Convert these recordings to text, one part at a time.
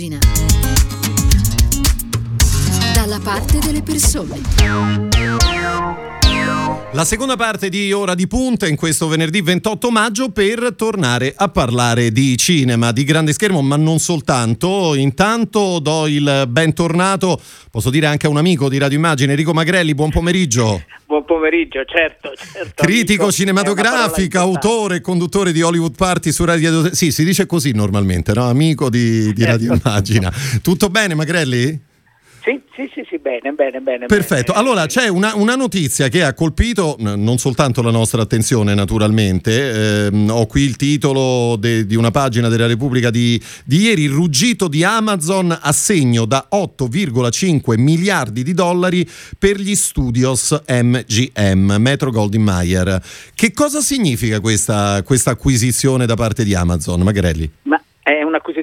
immagina. Dalla parte delle persone. La seconda parte di Ora di Punta in questo venerdì 28 maggio per tornare a parlare di cinema, di grande schermo, ma non soltanto. Intanto do il bentornato, posso dire anche a un amico di Radio Immagine, Enrico Magrelli, buon pomeriggio. Buon pomeriggio, certo. certo Critico amico, cinematografico, autore e conduttore di Hollywood Party su Radio... Sì, si dice così normalmente, no? Amico di, di Radio certo. Immagina. Tutto bene Magrelli? Sì, sì, sì, sì, bene, bene, bene. Perfetto. Bene. Allora c'è una, una, notizia che ha colpito non soltanto la nostra attenzione, naturalmente. Eh, ho qui il titolo de, di una pagina della Repubblica di, di, ieri: Il ruggito di Amazon a segno da 8,5 miliardi di dollari per gli studios MGM, Metro Goldwyn Mayer. Che cosa significa questa, questa acquisizione da parte di Amazon, Magrelli? Ma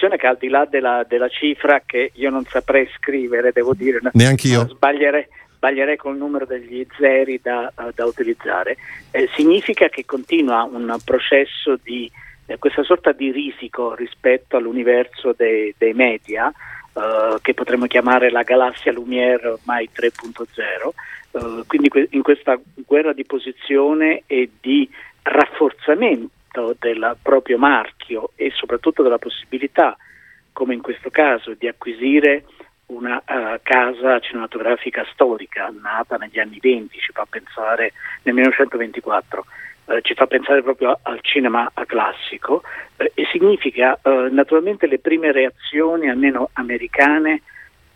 un'acquisizione che al di là della, della, cifra che io non saprei scrivere, devo dire, neanche io. Sbaglierei, sbaglierei col numero degli zeri da, da utilizzare, eh, significa che continua un processo di eh, questa sorta di risico rispetto all'universo dei, dei media, eh, che potremmo chiamare la galassia Lumière ormai 3.0, eh, quindi que- in questa guerra di posizione e di rafforzamento del proprio marchio e soprattutto della possibilità, come in questo caso, di acquisire una uh, casa cinematografica storica nata negli anni 20, ci fa pensare nel 1924, uh, ci fa pensare proprio al cinema classico uh, e significa naturalmente le prime reazioni, almeno americane,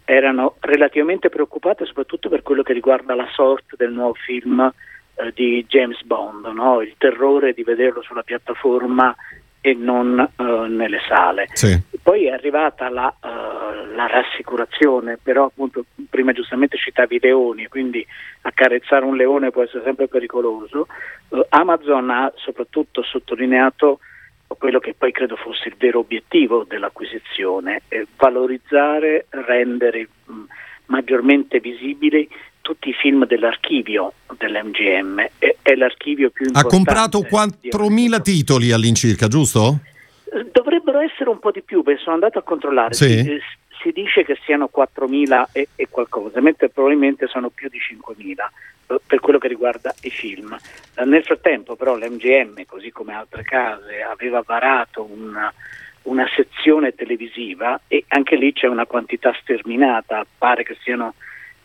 erano relativamente preoccupate soprattutto per quello che riguarda la sorte del nuovo film eh, di James Bond, no? il terrore di vederlo sulla piattaforma e non uh, nelle sale. Sì. Poi è arrivata la, uh, la, rassicurazione, però appunto prima giustamente citavi i leoni, quindi accarezzare un leone può essere sempre pericoloso. Uh, Amazon ha soprattutto sottolineato quello che poi credo fosse il vero obiettivo dell'acquisizione, valorizzare, rendere mh, maggiormente visibili tutti i film dell'archivio dell'MGM, è, è l'archivio più importante. Ha comprato 4.000 titoli all'incirca, giusto? Dovrebbero essere un po' di più, perché sono andato a controllare. Sì. Si, si, dice che siano 4.000 e, e, qualcosa, mentre probabilmente sono più di 5.000 eh, per quello che riguarda i film. Eh, nel frattempo però l'MGM, così come altre case, aveva varato una, una sezione televisiva e anche lì c'è una quantità sterminata, pare che siano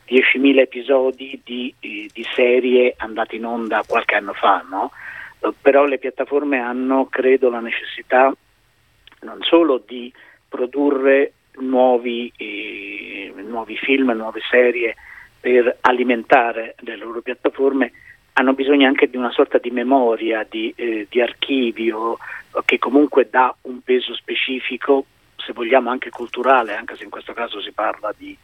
10.000 episodi di, di, serie andate in onda qualche anno fa, no? Eh, però le piattaforme hanno, credo, la necessità non solo di produrre nuovi, eh, nuovi film, nuove serie per alimentare le loro piattaforme, hanno bisogno anche di una sorta di memoria, di, eh, di archivio che comunque dà un peso specifico, se vogliamo anche culturale, anche se in questo caso si parla di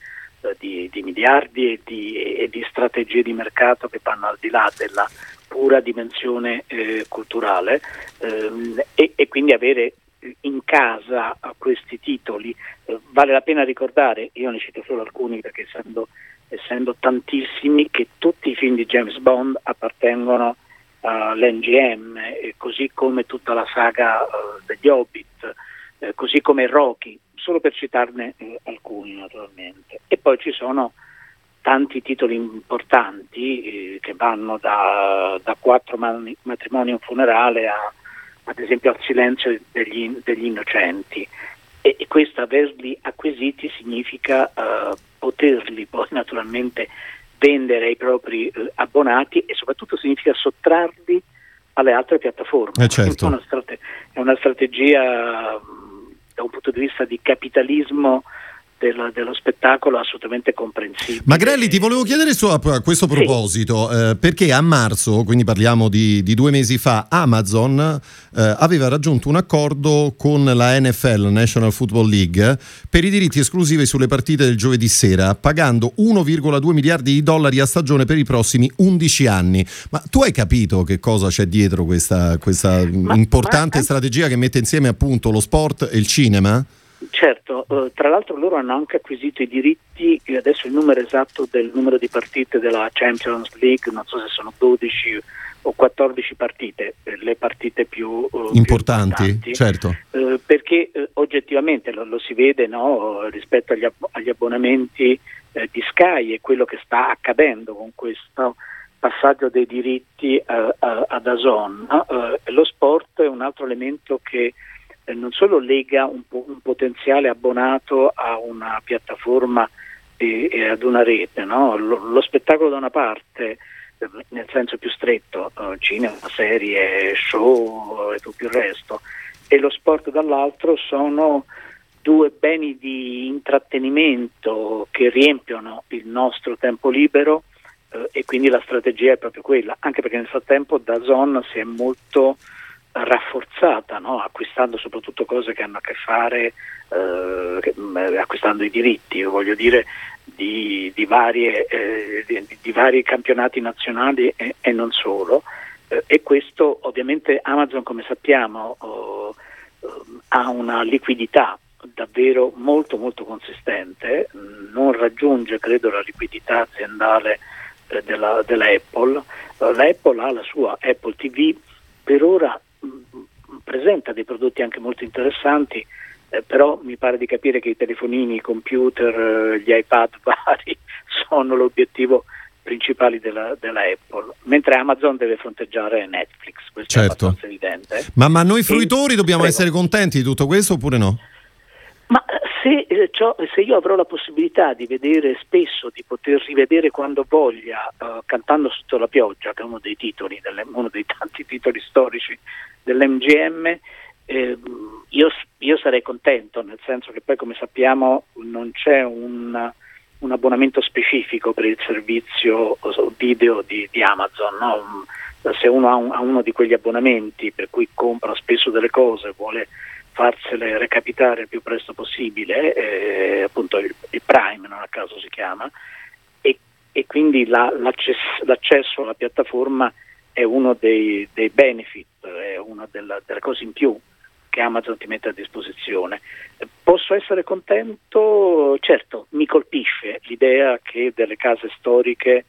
di, di miliardi e di, e di, strategie di mercato che vanno al di là della pura dimensione eh, culturale ehm, e, e, quindi avere in casa questi titoli. Eh, vale la pena ricordare, io ne cito solo alcuni perché essendo, essendo tantissimi, che tutti i film di James Bond appartengono all'NGM, così come tutta la saga uh, degli Hobbit, eh, così come Rocky, solo per citarne eh, alcuni naturalmente. E poi ci sono tanti titoli importanti eh, che vanno da, da quattro man- matrimoni e un funerale a, ad esempio al silenzio degli, degli innocenti. E, e, questo averli acquisiti significa uh, poterli poi naturalmente vendere ai propri uh, abbonati e soprattutto significa sottrarli alle altre piattaforme. Eh certo. è, una strate- è una strategia da un punto di vista di capitalismo dello, dello, spettacolo assolutamente comprensibile. Magrelli, ti volevo chiedere su, a questo proposito, sì. eh, perché a marzo, quindi parliamo di, di due mesi fa, Amazon eh, aveva raggiunto un accordo con la NFL, National Football League, per i diritti esclusivi sulle partite del giovedì sera, pagando 1,2 miliardi di dollari a stagione per i prossimi 11 anni. Ma tu hai capito che cosa c'è dietro questa, questa ma, importante ma... strategia che mette insieme appunto lo sport e il cinema? Certo, eh, tra l'altro loro hanno anche acquisito i diritti, adesso il numero esatto del numero di partite della Champions League, non so se sono 12 o 14 partite, le partite più importanti, più certo. eh, perché eh, oggettivamente lo, lo, si vede no, rispetto agli, ab- agli abbonamenti eh, di Sky e quello che sta accadendo con questo passaggio dei diritti ad Azon. lo sport è un altro elemento che non solo lega un, po- un potenziale abbonato a una piattaforma e, e ad una rete, no? lo, lo, spettacolo da una parte, nel senso più stretto, uh, cinema, serie, show e tutto il resto, e lo sport dall'altro sono due beni di intrattenimento che riempiono il nostro tempo libero eh, e quindi la strategia è proprio quella, anche perché nel frattempo da Zon si è molto rafforzata, no? acquistando soprattutto cose che hanno a che fare, eh, acquistando i diritti, voglio dire, di, di, varie, eh, di, di vari campionati nazionali e, e non solo. Eh, e questo ovviamente Amazon, come sappiamo, oh, ha una liquidità davvero molto molto consistente, non raggiunge credo la liquidità aziendale eh, della, della Apple. La Apple ha la sua Apple TV, per ora presenta dei prodotti anche molto interessanti, eh, però mi pare di capire che i telefonini, i computer, eh, gli iPad vari sono l'obiettivo principale della, della, Apple, mentre Amazon deve fronteggiare Netflix, questo certo. è abbastanza evidente. Ma, ma noi fruitori e, dobbiamo prego. essere contenti di tutto questo oppure no? Ma eh, se, eh, se, io avrò la possibilità di vedere spesso, di poter rivedere quando voglia, uh, Cantando sotto la pioggia, che è uno dei titoli, uno dei tanti titoli storici dell'MGM, eh, io, io, sarei contento, nel senso che poi come sappiamo non c'è un, un abbonamento specifico per il servizio video di, di Amazon. No? Se uno ha, un, ha, uno di quegli abbonamenti per cui compra spesso delle cose, vuole farsele recapitare il più presto possibile, eh, appunto il, il, Prime non a caso si chiama, e, e quindi la, l'accesso, alla piattaforma è uno dei, dei benefit, è una della, delle cose in più che Amazon ti mette a disposizione. Posso essere contento? Certo, mi colpisce l'idea che delle case storiche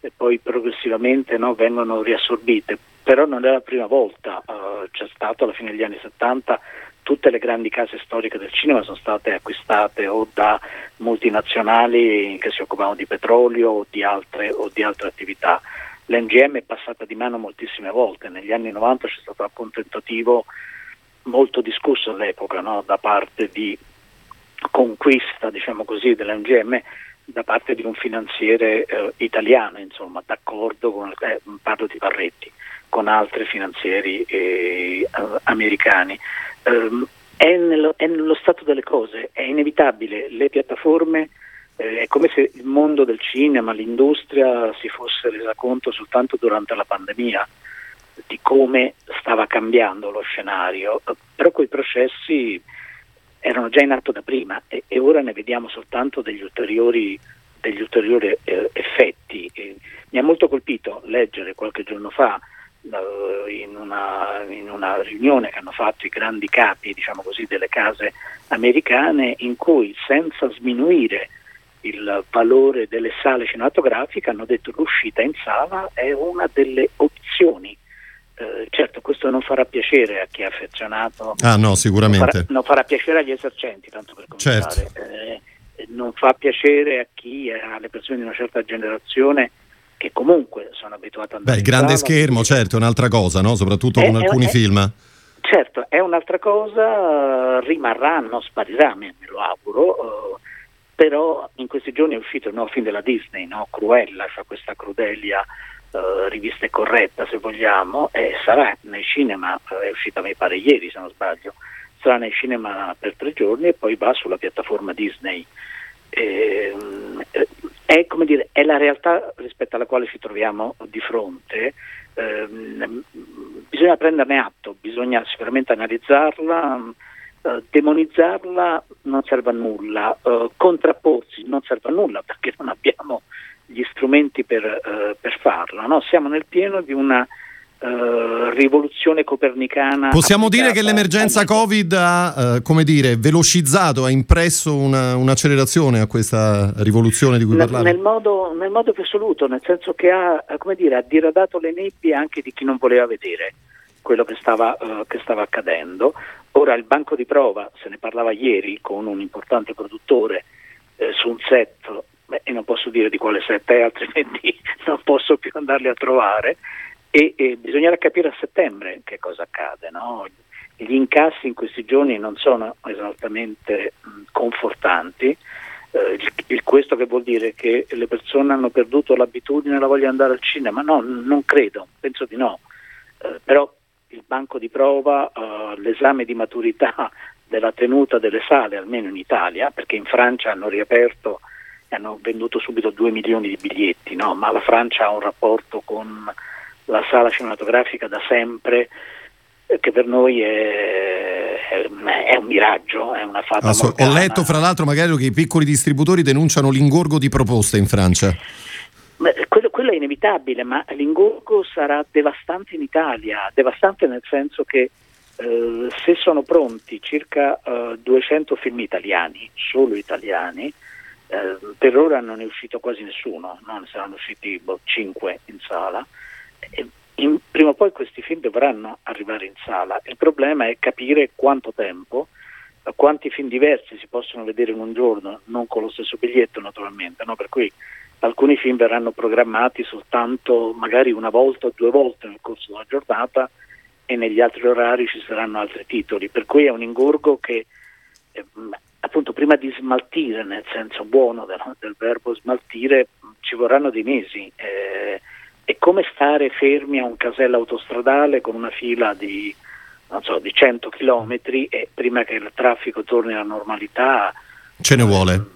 e poi progressivamente no, vengono riassorbite, però non è la prima volta, uh, c'è stato alla fine degli anni 70 tutte le grandi case storiche del cinema sono state acquistate o da multinazionali che si occupavano di petrolio o di altre, o di altre attività. L'NGM è passata di mano moltissime volte, negli anni 90 c'è stato un tentativo molto discusso all'epoca no? da parte di conquista diciamo così, dell'MGM da parte di un finanziere eh, italiano, insomma, d'accordo con, eh, parlo di Parretti, con altri finanzieri eh, americani. Um, è, nello, è, nello, stato delle cose, è inevitabile, le piattaforme, eh, è come se il mondo del cinema, l'industria si fosse resa conto soltanto durante la pandemia di come stava cambiando lo scenario, però quei processi erano già in atto da prima e, e ora ne vediamo soltanto degli ulteriori, degli ulteriori eh, effetti. E mi ha molto colpito leggere qualche giorno fa eh, in, una, in, una, riunione che hanno fatto i grandi capi diciamo così, delle case americane in cui senza sminuire il valore delle sale cinematografiche hanno detto che l'uscita in sala è una delle opzioni eh, certo, questo non farà piacere a chi è affezionato. Ah, no, sicuramente. Non farà, non farà piacere agli esercenti, tanto per cominciare. Certo. Eh, non fa piacere a chi, alle persone di una certa generazione che comunque sono abituate a andare Beh, il grande sala, schermo, certo, è un'altra cosa, no? Soprattutto è, con alcuni è, film. Certo, è un'altra cosa, rimarranno, sparirà, me lo auguro. Uh, però in questi giorni è uscito il nuovo film della Disney, no? Cruella, cioè questa crudelia uh, rivista e corretta se vogliamo, e sarà nei cinema, è uscita mi pare ieri se non sbaglio, sarà nei cinema per tre giorni e poi va sulla piattaforma Disney. E, eh, è, dire, è, la realtà rispetto alla quale ci troviamo di fronte. Eh, bisogna prenderne atto, bisogna sicuramente analizzarla, eh, demonizzarla non serve a nulla, eh, contrapporsi non serve a nulla perché non abbiamo gli strumenti per, eh, per farlo. No? Siamo nel pieno di una, uh, Uh, rivoluzione copernicana. Possiamo dire che l'emergenza Covid ha, uh, come dire, velocizzato, ha impresso una, un'accelerazione a questa rivoluzione di cui parlavi? Nel modo, nel modo più assoluto, nel senso che ha, come dire, ha diradato le nebbie anche di chi non voleva vedere quello che stava, uh, che stava accadendo. Ora il banco di prova, se ne parlava ieri con un importante produttore eh, su un set, beh, e non posso dire di quale set è, altrimenti non posso più andarli a trovare e, e bisognerà capire a settembre che cosa accade. No? Gli incassi in questi giorni non sono esattamente mh, confortanti, eh, il, questo che vuol dire che le persone hanno perduto l'abitudine e la voglia di andare al cinema? No, non credo, penso di no, eh, però il banco di prova, eh, l'esame di maturità della tenuta delle sale, almeno in Italia, perché in Francia hanno riaperto e hanno venduto subito 2 milioni di biglietti, no? ma la Francia ha un rapporto con la sala cinematografica da sempre eh, che per noi è, è, un miraggio, è una fata Ho letto fra l'altro magari che i piccoli distributori denunciano l'ingorgo di proposte in Francia. Beh, quello, quello, è inevitabile, ma l'ingorgo sarà devastante in Italia, devastante nel senso che eh, se sono pronti circa eh, 200 film italiani, solo italiani, eh, per ora non è uscito quasi nessuno, non saranno usciti boh, 5 in sala, in, prima o poi questi film dovranno arrivare in sala. Il problema è capire quanto tempo, quanti film diversi si possono vedere in un giorno, non con lo stesso biglietto naturalmente, no? per cui alcuni film verranno programmati soltanto magari una volta o due volte nel corso della giornata e negli altri orari ci saranno altri titoli, per cui è un ingorgo che eh, appunto prima di smaltire, nel senso buono del, del verbo smaltire, ci vorranno dei mesi. Eh, è come stare fermi a un casello autostradale con una fila di, so, di 100 km e prima che il traffico torni alla normalità. Ce ne vuole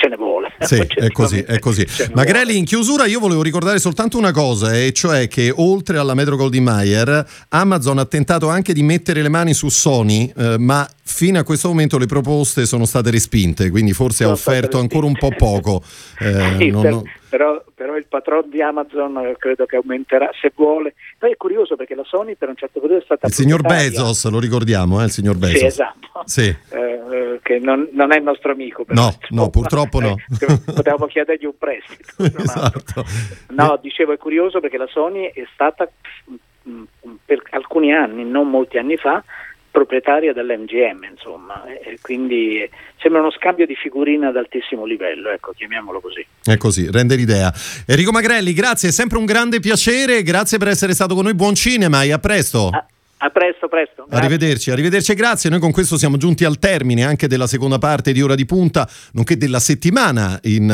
ce ne vuole. Sì, è così, è così. Magrelli, in chiusura io volevo ricordare soltanto una cosa, e cioè che oltre alla Metro Goldie Mayer, Amazon ha tentato anche di mettere le mani su Sony, eh, ma fino a questo momento le proposte sono state respinte, quindi forse sono ha offerto ancora un po' poco. Eh, sì, non, per, però, però, il patron di Amazon eh, credo che aumenterà se vuole. Poi è curioso perché la Sony per un certo periodo è stata... Il signor Bezos, lo ricordiamo, eh, il signor Bezos. Sì, esatto. Sì. Eh, che non, non, è il nostro amico. No, no, purtroppo no. potevamo chiedergli un prestito. esatto. No, dicevo è curioso perché la Sony è stata mm, per alcuni anni, non molti anni fa, proprietaria dell'MGM, insomma, e quindi sembra uno scambio di figurine ad altissimo livello, ecco, chiamiamolo così. È così, rende l'idea. Enrico Magrelli, grazie, è sempre un grande piacere, grazie per essere stato con noi, buon cinema e a presto. Ah. A presto, presto. Grazie. Arrivederci, arrivederci e grazie. Noi con questo siamo giunti al termine anche della seconda parte di Ora di Punta, nonché della settimana in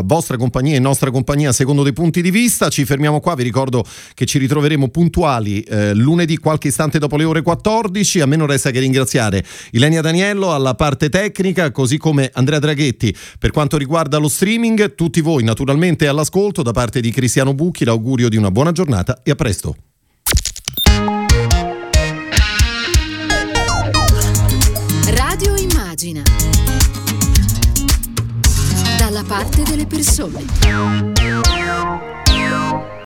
uh, vostra compagnia, in nostra compagnia, secondo dei punti di vista. Ci fermiamo qua, vi ricordo che ci ritroveremo puntuali eh, lunedì qualche istante dopo le ore 14. A me non resta che ringraziare Ilenia Daniello alla parte tecnica, così come Andrea Draghetti per quanto riguarda lo streaming. Tutti voi naturalmente all'ascolto da parte di Cristiano Bucchi, l'augurio di una buona giornata e a presto. Pagina. Dalla parte delle persone.